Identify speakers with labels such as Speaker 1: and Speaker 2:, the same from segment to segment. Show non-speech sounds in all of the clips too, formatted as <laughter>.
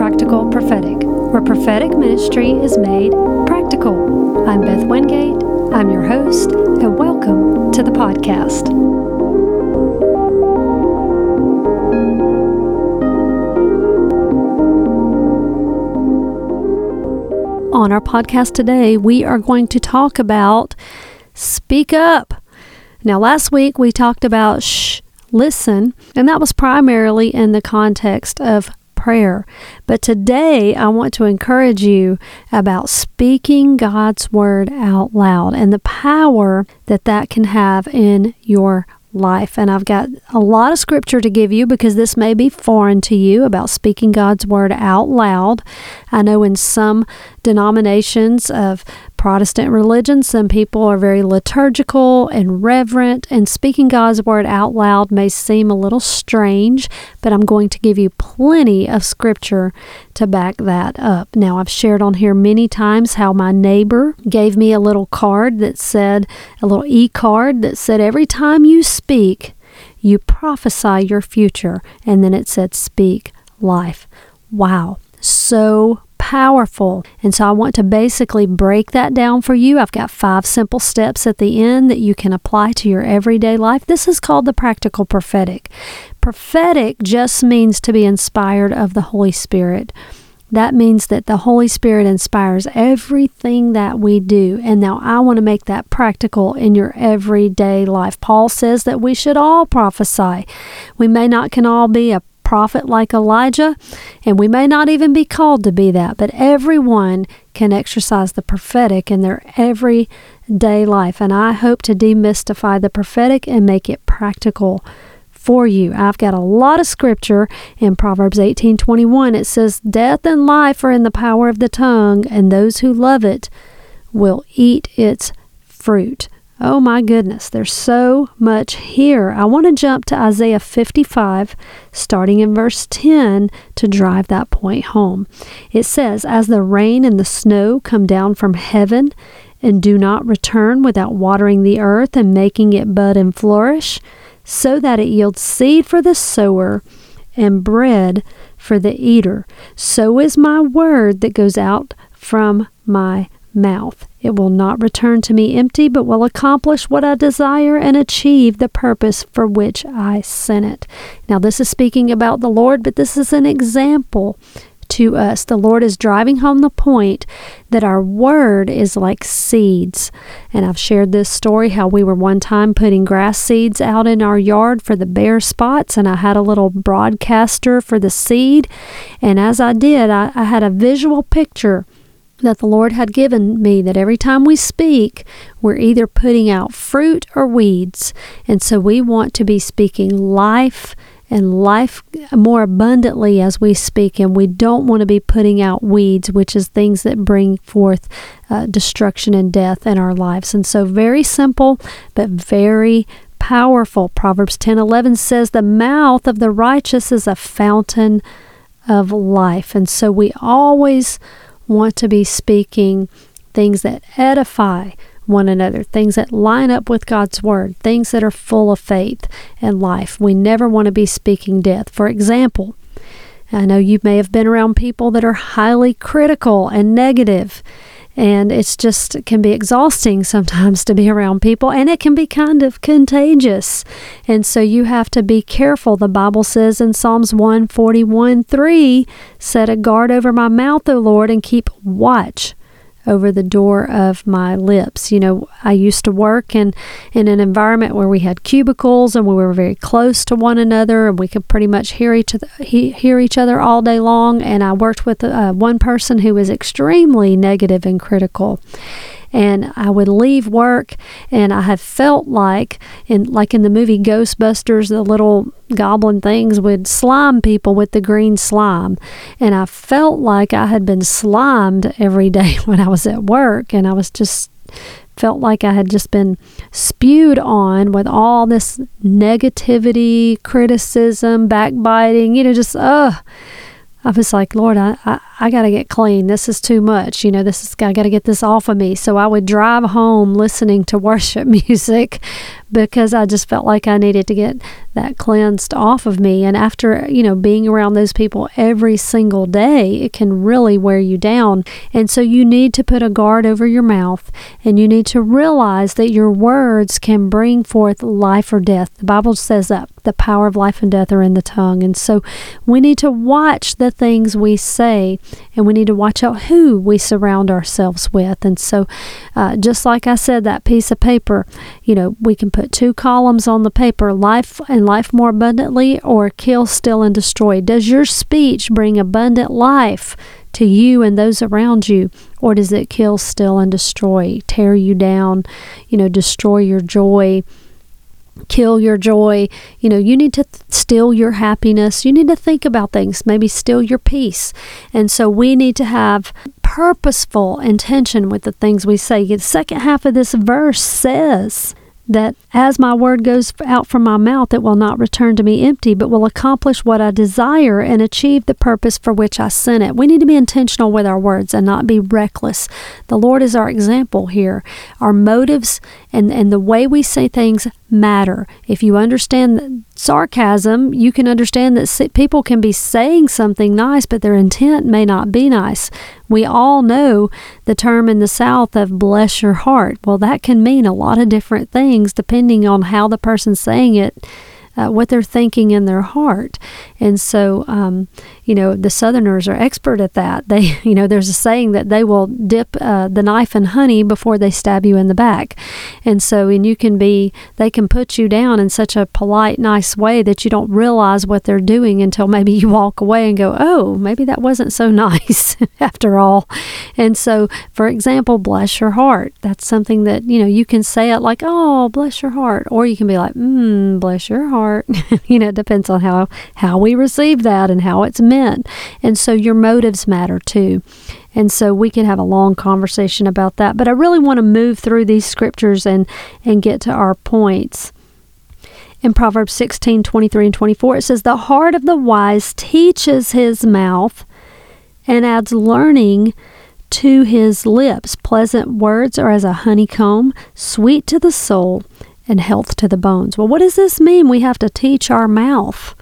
Speaker 1: Practical Prophetic, where prophetic ministry is made practical. I'm Beth Wingate, I'm your host, and welcome to the podcast. On our podcast today, we are going to talk about speak up. Now, last week we talked about shh, listen, and that was primarily in the context of prayer. But today I want to encourage you about speaking God's word out loud and the power that that can have in your life. And I've got a lot of scripture to give you because this may be foreign to you about speaking God's word out loud. I know in some denominations of Protestant religion, some people are very liturgical and reverent, and speaking God's word out loud may seem a little strange, but I'm going to give you plenty of scripture to back that up. Now, I've shared on here many times how my neighbor gave me a little card that said, a little e card that said, every time you speak, you prophesy your future. And then it said, speak life. Wow. So powerful. And so I want to basically break that down for you. I've got five simple steps at the end that you can apply to your everyday life. This is called the practical prophetic. Prophetic just means to be inspired of the Holy Spirit. That means that the Holy Spirit inspires everything that we do. And now I want to make that practical in your everyday life. Paul says that we should all prophesy. We may not can all be a prophet like Elijah, and we may not even be called to be that, but everyone can exercise the prophetic in their everyday life. And I hope to demystify the prophetic and make it practical for you. I've got a lot of scripture in Proverbs 18:21. It says, "Death and life are in the power of the tongue, and those who love it will eat its fruit." Oh my goodness, there's so much here. I want to jump to Isaiah 55, starting in verse 10, to drive that point home. It says, As the rain and the snow come down from heaven and do not return without watering the earth and making it bud and flourish, so that it yields seed for the sower and bread for the eater, so is my word that goes out from my mouth. It will not return to me empty, but will accomplish what I desire and achieve the purpose for which I sent it. Now, this is speaking about the Lord, but this is an example to us. The Lord is driving home the point that our word is like seeds. And I've shared this story how we were one time putting grass seeds out in our yard for the bare spots, and I had a little broadcaster for the seed. And as I did, I, I had a visual picture that the Lord had given me that every time we speak, we're either putting out fruit or weeds. And so we want to be speaking life and life more abundantly as we speak. And we don't want to be putting out weeds, which is things that bring forth uh, destruction and death in our lives. And so, very simple, but very powerful. Proverbs 10 11 says, The mouth of the righteous is a fountain of life. And so, we always want to be speaking things that edify one another, things that line up with God's Word, things that are full of faith and life. We never want to be speaking death. For example, I know you may have been around people that are highly critical and negative and it's just it can be exhausting sometimes to be around people and it can be kind of contagious. And so you have to be careful. The bible says in psalms 141 3 set a guard over my mouth o lord and keep watch over the door of my lips. You know, I used to work in, in an environment where we had cubicles and we were very close to one another and we could pretty much hear each other, hear each other all day long. And I worked with uh, one person who was extremely negative and critical and I would leave work and I have felt like in like in the movie Ghostbusters the little goblin things would slime people with the green slime and I felt like I had been slimed every day <laughs> when I was at work and I was just felt like I had just been spewed on with all this negativity, criticism, backbiting, you know, just, ugh. I was like, Lord, I, I, I got to get clean. This is too much. You know, this is, I got to get this off of me. So I would drive home listening to <laughs> worship music because I just felt like I needed to get that cleansed off of me. And after, you know, being around those people every single day, it can really wear you down. And so you need to put a guard over your mouth and you need to realize that your words can bring forth life or death. The Bible says that the power of life and death are in the tongue. And so we need to watch the things we say and we need to watch out who we surround ourselves with. And so, uh, just like I said, that piece of paper, you know, we can put two columns on the paper life and life more abundantly or kill, steal, and destroy. Does your speech bring abundant life? to you and those around you? Or does it kill, steal, and destroy, tear you down, you know, destroy your joy, kill your joy. You know, you need to th- steal your happiness. You need to think about things, maybe steal your peace. And so we need to have purposeful intention with the things we say. The second half of this verse says, that as my word goes out from my mouth, it will not return to me empty, but will accomplish what I desire and achieve the purpose for which I sent it. We need to be intentional with our words and not be reckless. The Lord is our example here. Our motives and, and the way we say things matter. If you understand sarcasm, you can understand that people can be saying something nice, but their intent may not be nice. We all know the term in the South of bless your heart. Well, that can mean a lot of different things depending on how the person's saying it uh, what they're thinking in their heart. And so, um, you know, the Southerners are expert at that. They, <laughs> you know, there's a saying that they will dip uh, the knife in honey before they stab you in the back. And so, and you can be, they can put you down in such a polite, nice way that you don't realize what they're doing until maybe you walk away and go, oh, maybe that wasn't so <laughs> nice after all. And so, for example, bless your heart. That's something that, you know, you can say it like, oh, bless your heart. Or you can be like, mm, bless your heart <laughs> you know, it depends on how how we receive that and how it's meant. And so your motives matter too. And so we can have a long conversation about that, but I really want to move through these scriptures and and get to our points. In Proverbs 16, 23 and 24, it says, The heart of the wise teaches his mouth and adds learning to his lips. Pleasant words are as a honeycomb, sweet to the soul, and health to the bones. Well, what does this mean? We have to teach our mouth.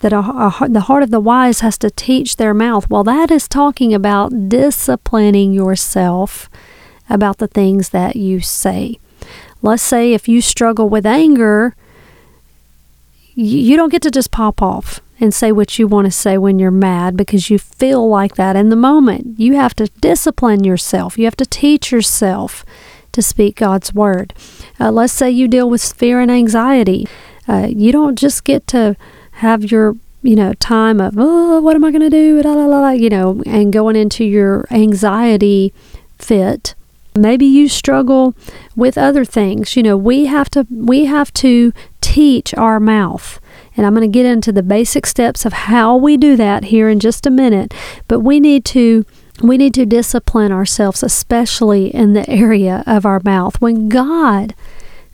Speaker 1: That a, a, the heart of the wise has to teach their mouth. Well, that is talking about disciplining yourself about the things that you say. Let's say if you struggle with anger, you, you don't get to just pop off and say what you want to say when you're mad because you feel like that in the moment. You have to discipline yourself. You have to teach yourself to speak God's word. Uh, let's say you deal with fear and anxiety. Uh, you don't just get to have your you know time of oh what am I going to do you know and going into your anxiety fit. Maybe you struggle with other things. You know, we have to we have to teach our mouth. And I'm going to get into the basic steps of how we do that here in just a minute. But we need to we need to discipline ourselves, especially in the area of our mouth. When God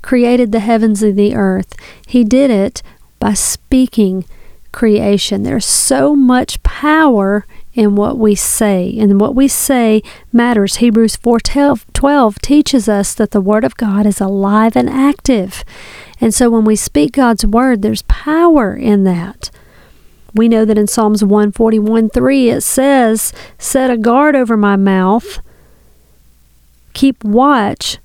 Speaker 1: created the heavens and the earth, He did it by speaking creation. There's so much power in what we say, and what we say matters. Hebrews 4:12 teaches us that the word of God is alive and active. And so when we speak God's word, there's power in that. We know that in Psalms 141 3 it says, Set a guard over my mouth, keep watch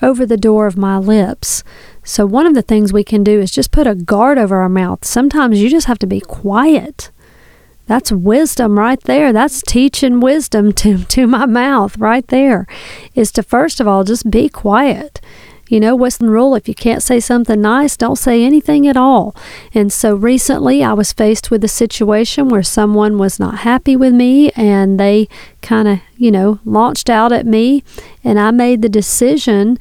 Speaker 1: over the door of my lips. So, one of the things we can do is just put a guard over our mouth. Sometimes you just have to be quiet. That's wisdom right there. That's teaching wisdom <laughs> to, to my mouth right there. Is to first of all just be quiet. You know, Western rule if you can't say something nice, don't say anything at all. And so recently I was faced with a situation where someone was not happy with me and they kind of, you know, launched out at me. And I made the decision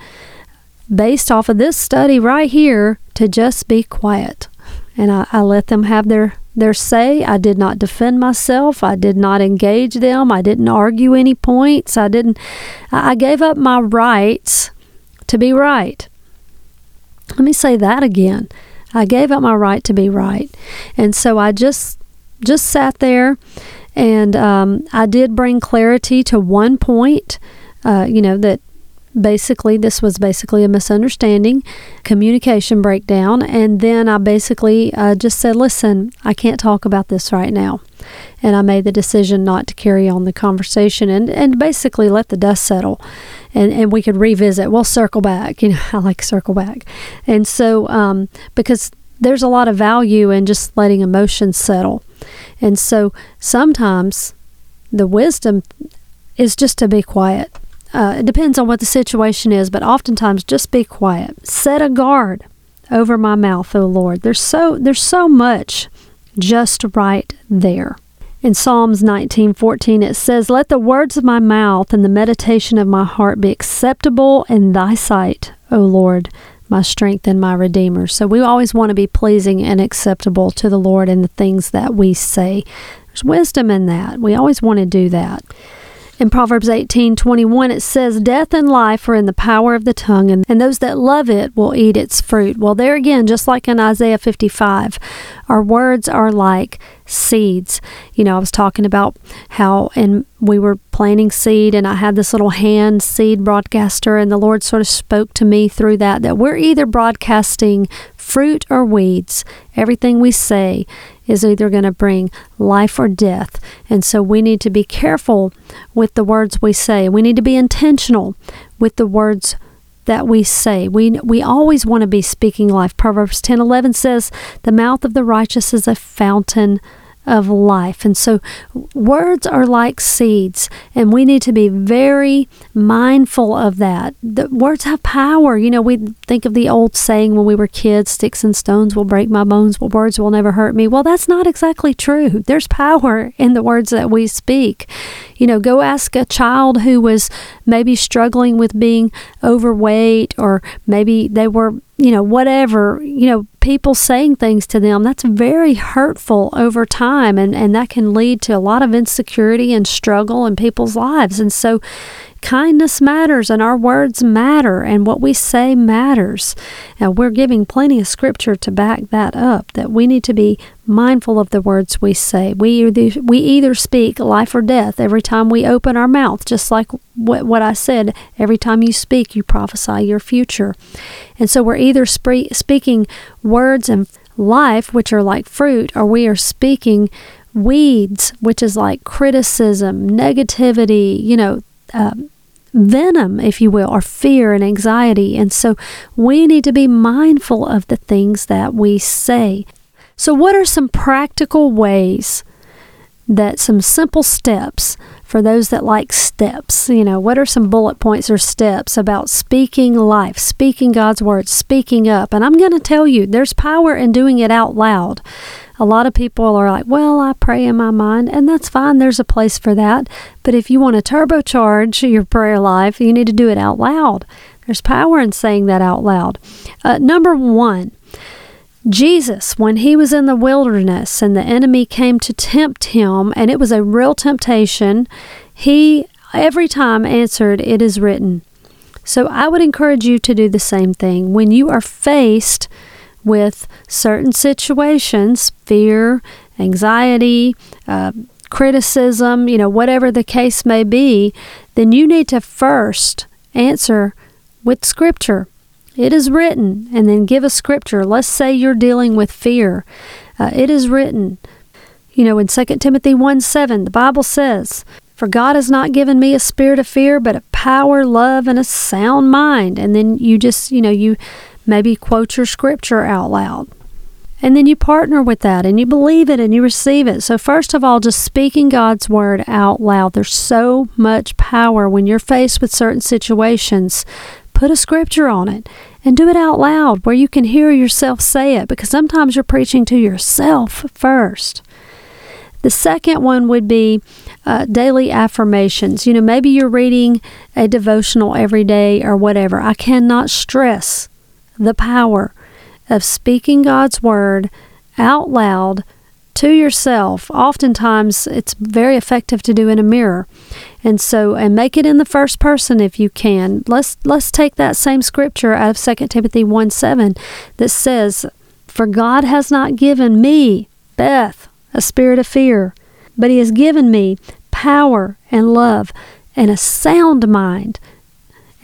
Speaker 1: based off of this study right here to just be quiet. And I, I let them have their their say. I did not defend myself. I did not engage them. I didn't argue any points. I didn't. I gave up my rights to be right. Let me say that again. I gave up my right to be right. And so I just just sat there And um, I did bring clarity to one point, uh, you know, that basically this was basically a misunderstanding communication breakdown and then i basically uh, just said listen i can't talk about this right now. And i made the decision not to carry on the conversation and, and basically let the dust settle and, and we could revisit. We'll circle back <laughs> you know i like circle back. And so um, because there's a lot of value in just letting emotions settle. And so sometimes the wisdom is just to be quiet uh, it depends on what the situation is, but oftentimes just be quiet. Set a guard over my mouth, O Lord. There's so there's so much just right there. In Psalms 19:14 it says, "Let the words of my mouth and the meditation of my heart be acceptable in thy sight, O Lord, my strength and my redeemer." So we always want to be pleasing and acceptable to the Lord in the things that we say. There's wisdom in that. We always want to do that. In Proverbs 18:21 it says death and life are in the power of the tongue and, and those that love it will eat its fruit. Well, there again just like in Isaiah 55, our words are like seeds. You know, I was talking about how and we were planting seed and I had this little hand seed broadcaster and the Lord sort of spoke to me through that that we're either broadcasting fruit or weeds. Everything we say is either going to bring life or death. And so we need to be careful with the words we say. We need to be intentional with the words that we say. We we always want to be speaking life. Proverbs 10:11 says, "The mouth of the righteous is a fountain of life. And so words are like seeds, and we need to be very mindful of that. The words have power. You know, we think of the old saying when we were kids sticks and stones will break my bones, but words will never hurt me. Well, that's not exactly true. There's power in the words that we speak. You know, go ask a child who was maybe struggling with being overweight, or maybe they were you know, whatever, you know, people saying things to them, that's very hurtful over time. And, and that can lead to a lot of insecurity and struggle in people's lives. And so, kindness matters and our words matter and what we say matters. And we're giving plenty of scripture to back that up that we need to be mindful of the words we say. We either, we either speak life or death every time we open our mouth, just like what, what I said. Every time you speak, you prophesy your future. And so we're either spe- speaking words and life, which are like fruit, or we are speaking weeds, which is like criticism, negativity, you know, uh, venom, if you will, or fear and anxiety. And so we need to be mindful of the things that we say. So, what are some practical ways that some simple steps for those that like steps? You know, what are some bullet points or steps about speaking life, speaking God's word, speaking up? And I'm going to tell you, there's power in doing it out loud. A lot of people are like, well, I pray in my mind, and that's fine. There's a place for that. But if you want to turbocharge your prayer life, you need to do it out loud. There's power in saying that out loud. Uh, number one, Jesus, when he was in the wilderness and the enemy came to tempt him, and it was a real temptation, he every time answered, It is written. So I would encourage you to do the same thing. When you are faced with certain situations, fear, anxiety, uh, criticism, you know, whatever the case may be, then you need to first answer with Scripture. It is written, and then give a scripture. Let's say you're dealing with fear. Uh, it is written. You know, in 2 Timothy 1 7, the Bible says, For God has not given me a spirit of fear, but of power, love, and a sound mind. And then you just, you know, you maybe quote your scripture out loud. And then you partner with that and you believe it and you receive it. So, first of all, just speaking God's word out loud. There's so much power when you're faced with certain situations. Put a scripture on it and do it out loud where you can hear yourself say it because sometimes you're preaching to yourself first. The second one would be uh, daily affirmations. You know, maybe you're reading a devotional every day or whatever. I cannot stress the power of speaking God's word out loud to yourself. Oftentimes, it's very effective to do in a mirror. And so, and make it in the first person if you can. Let's let's take that same scripture out of 2 Timothy 1 7 that says, For God has not given me, Beth, a spirit of fear, but He has given me power and love and a sound mind.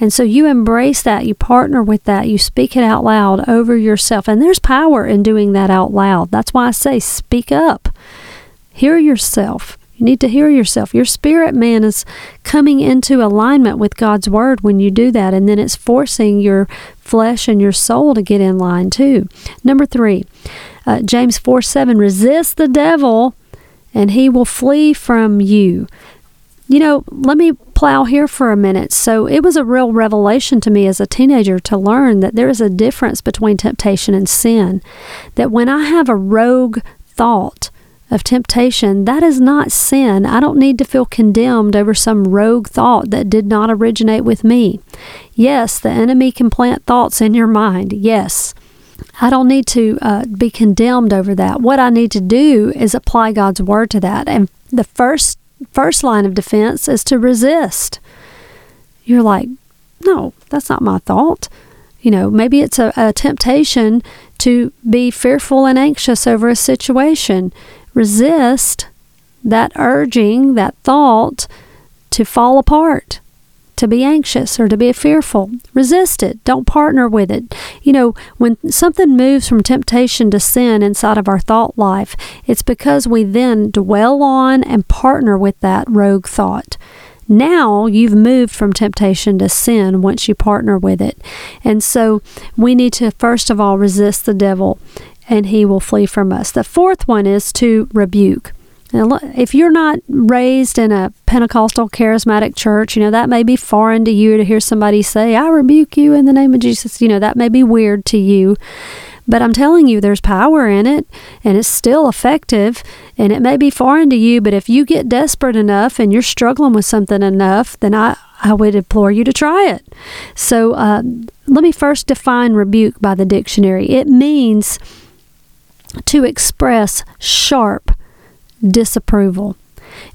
Speaker 1: And so you embrace that, you partner with that, you speak it out loud over yourself. And there's power in doing that out loud. That's why I say speak up. Hear yourself. You need to hear yourself. Your spirit man is coming into alignment with God's word when you do that, and then it's forcing your flesh and your soul to get in line too. Number three, uh, James 4 7 resist the devil and he will flee from you. You know, let me plow here for a minute. So, it was a real revelation to me as a teenager to learn that there is a difference between temptation and sin. That when I have a rogue thought, of temptation, that is not sin. I don't need to feel condemned over some rogue thought that did not originate with me. Yes, the enemy can plant thoughts in your mind. Yes. I don't need to uh, be condemned over that. What I need to do is apply God's word to that. And the first first line of defense is to resist. You're like, no, that's not my thought. You know, maybe it's a, a temptation to be fearful and anxious over a situation resist that urging, that thought to fall apart, to be anxious or to be fearful. Resist it. Don't partner with it. You know, when something moves from temptation to sin inside of our thought life, it's because we then dwell on and partner with that rogue thought. Now you've moved from temptation to sin once you partner with it. And so we need to first of all resist the devil and he will flee from us. The fourth one is to rebuke. If you're not raised in a Pentecostal charismatic church, you know, that may be foreign to you to hear somebody say, I rebuke you in the name of Jesus. You know, that may be weird to you. But I'm telling you, there's power in it and it's still effective. And it may be foreign to you, but if you get desperate enough and you're struggling with something enough, then I, I would implore you to try it. So uh, let me first define rebuke by the dictionary it means to express sharp disapproval.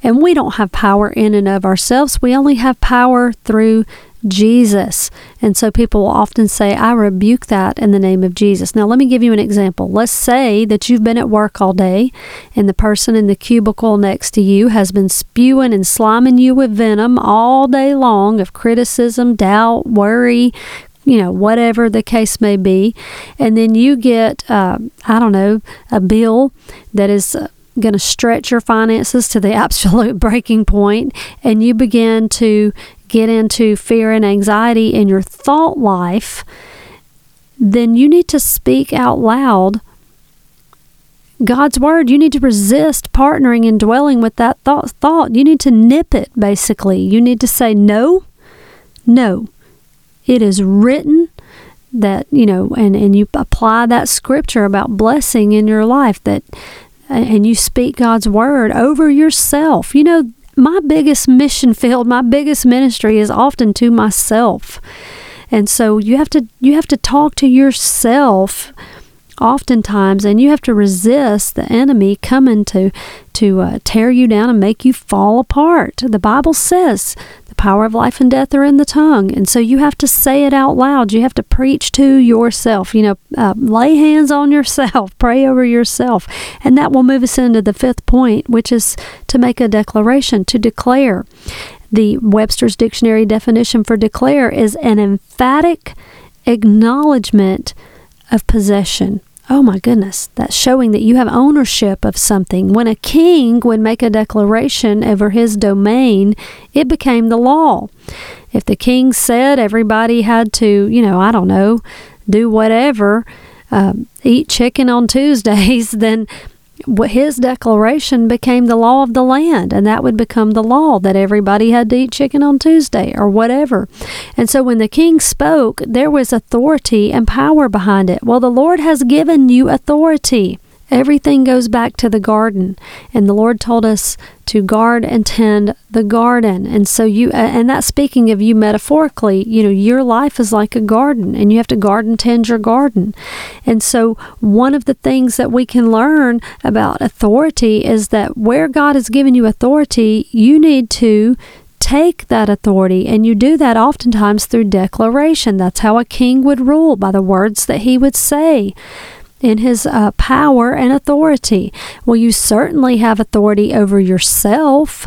Speaker 1: And we don't have power in and of ourselves. We only have power through Jesus. And so people will often say, I rebuke that in the name of Jesus. Now, let me give you an example. Let's say that you've been at work all day and the person in the cubicle next to you has been spewing and sliming you with venom all day long of criticism, doubt, worry, you know, whatever the case may be. And then you get, uh, I don't know, a bill that is. Going to stretch your finances to the <laughs> absolute breaking point and you begin to get into fear and anxiety in your thought life, then you need to speak out loud God's word. You need to resist partnering and dwelling with that thought. Thought. You need to nip it. Basically, you need to say no, no. It is written that, you know, and, and you apply that scripture about blessing in your life that and you speak God's word over yourself. You know, my biggest mission field, my biggest ministry is often to myself. And so you have to you have to talk to yourself oftentimes and you have to resist the enemy coming to to uh, tear you down and make you fall apart. The Bible says the power of life and death are in the tongue. And so you have to say it out loud. You have to preach to yourself. You know, uh, lay hands on yourself, <laughs> pray over yourself. And that will move us into the fifth point, which is to make a declaration, to declare. The Webster's Dictionary definition for declare is an emphatic acknowledgement of possession Oh my goodness, that's showing that you have ownership of something. When a king would make a declaration over his domain, it became the law. If the king said everybody had to, you know, I don't know, do whatever, uh, eat chicken on Tuesdays, <laughs> then his declaration became the law of the land, and that would become the law that everybody had to eat chicken on Tuesday or whatever. And so when the king spoke, there was authority and power behind it. Well, the Lord has given you authority. Everything goes back to the garden. And the Lord told us to guard and tend the garden. And so you, and that's speaking of you metaphorically, you know, your life is like a garden and you have to guard and tend your garden. And so one of the things that we can learn about authority is that where God has given you authority, you need to take that authority, and you do that oftentimes through declaration. That's how a king would rule by the words that he would say. In his uh, power and authority. Well, you certainly have authority over yourself.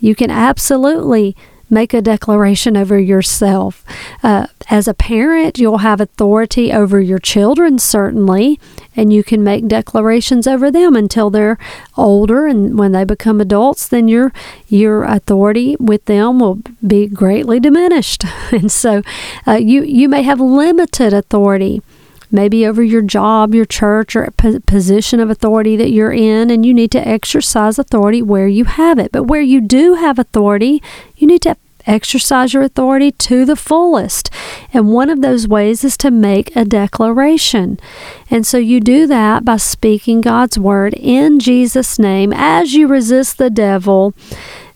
Speaker 1: You can absolutely make a declaration over yourself. Uh, as a parent, you'll have authority over your children, certainly, and you can make declarations over them until they're older. And when they become adults, then your your authority with them will be greatly diminished. <laughs> and so, uh, you you may have limited authority maybe over your job, your church, or a position of authority that you're in, and you need to exercise authority where you have it. But where you do have authority, you need to exercise your authority to the fullest. And one of those ways is to make a declaration. And so you do that by speaking God's word in Jesus' name as you resist the devil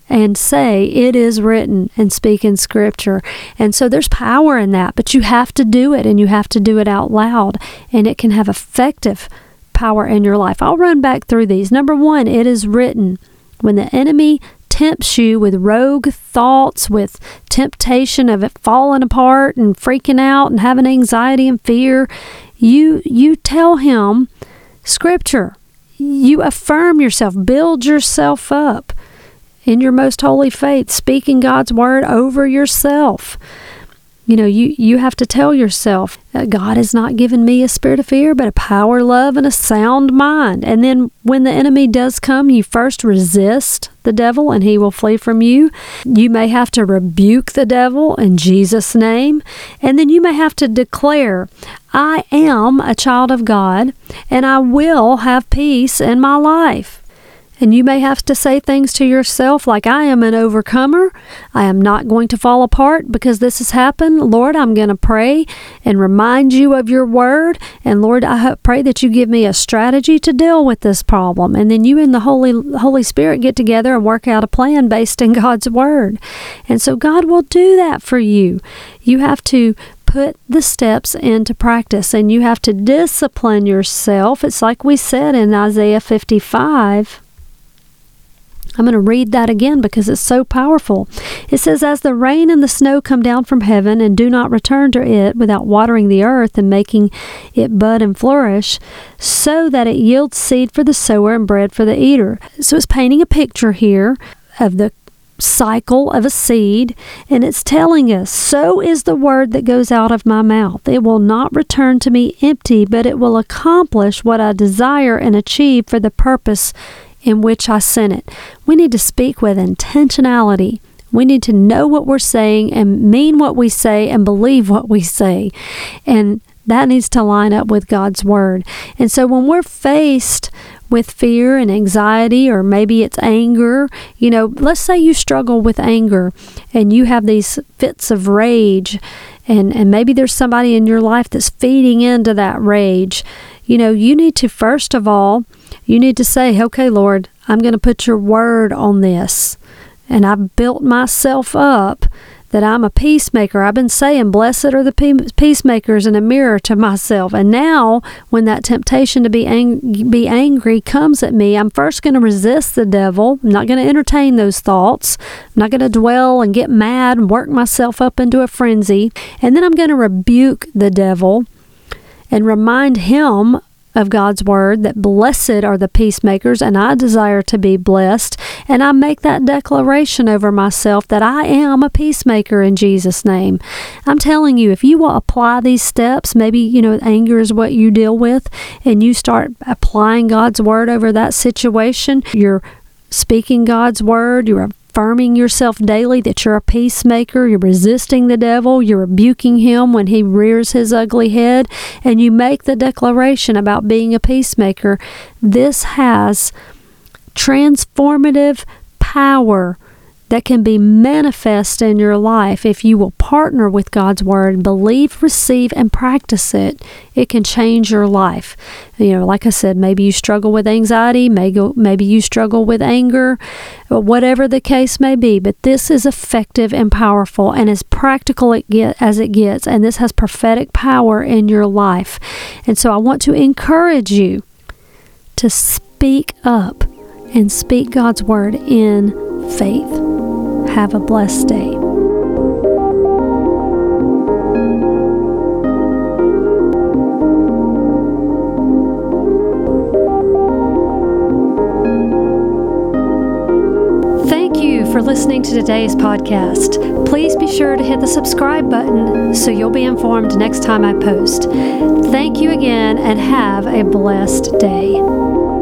Speaker 1: and say, It is written, and speak in scripture. And so there's power in that, but you have to do it and you have to do it out loud, and it can have effective power in your life. I'll run back through these. Number one, it is written. When the enemy tempts you with rogue thoughts, with temptation of it falling apart and freaking out and having anxiety and fear, you you tell him scripture. You affirm yourself, build yourself up in your most holy faith, speaking God's word over yourself. You know, you, you have to tell yourself God has not given me a spirit of fear, but a power, love, and a sound mind. And then when the enemy does come, you first resist the devil and he will flee from you. You may have to rebuke the devil in Jesus' name. And then you may have to declare, I am a child of God and I will have peace in my life. And you may have to say things to yourself like, I am an overcomer. I am not going to fall apart because this has happened. Lord, I'm going to pray and remind you of your word. And Lord, I pray that you give me a strategy to deal with this problem. And then you and the Holy, Holy Spirit get together and work out a plan based in God's word. And so God will do that for you. You have to put the steps into practice and you have to discipline yourself. It's like we said in Isaiah 55 I'm going to read that again because it's so powerful. It says, As the rain and the snow come down from heaven and do not return to it without watering the earth and making it bud and flourish, so that it yields seed for the sower and bread for the eater. So it's painting a picture here of the cycle of a seed, and it's telling us, So is the word that goes out of my mouth. It will not return to me empty, but it will accomplish what I desire and achieve for the purpose in which I sent it. We need to speak with intentionality. We need to know what we're saying and mean what we say and believe what we say. And that needs to line up with God's word. And so when we're faced with fear and anxiety, or maybe it's anger, you know, let's say you struggle with anger and you have these fits of rage, and, and maybe there's somebody in your life that's feeding into that rage. You know, you need to first of all you need to say, okay, Lord, I'm going to put your word on this. And I've built myself up that I'm a peacemaker. I've been saying, Blessed are the peacemakers in a mirror to myself. And now, when that temptation to be, ang- be angry comes at me, I'm first going to resist the devil. I'm not going to entertain those thoughts. I'm not going to dwell and get mad and work myself up into a frenzy. And then I'm going to rebuke the devil and remind him of God's word that blessed are the peacemakers, and I desire to be blessed. And I make that declaration over myself that I am a peacemaker in Jesus' name. I'm telling you, if you will apply these steps, maybe, you know, anger is what you deal with, and you start applying God's word over that situation, you're speaking God's word, you're affirming yourself daily that you're a peacemaker, you're resisting the devil, you're rebuking him when he rears his ugly head, and you make the declaration about being a peacemaker, this has transformative power that can be manifest in your life if you will partner with God's Word, believe, receive, and practice it. It can change your life. You know, like I said, maybe you struggle with anxiety, maybe, maybe you struggle with anger, whatever the case may be, but this is effective and powerful and as practical it get, as it gets, and this has prophetic power in your life. And so I want to encourage you to speak up and speak God's Word in faith. Have a blessed day. Thank you for listening to today's podcast. Please be sure to hit the subscribe button so you'll be informed next time I post. Thank you again and have a blessed day.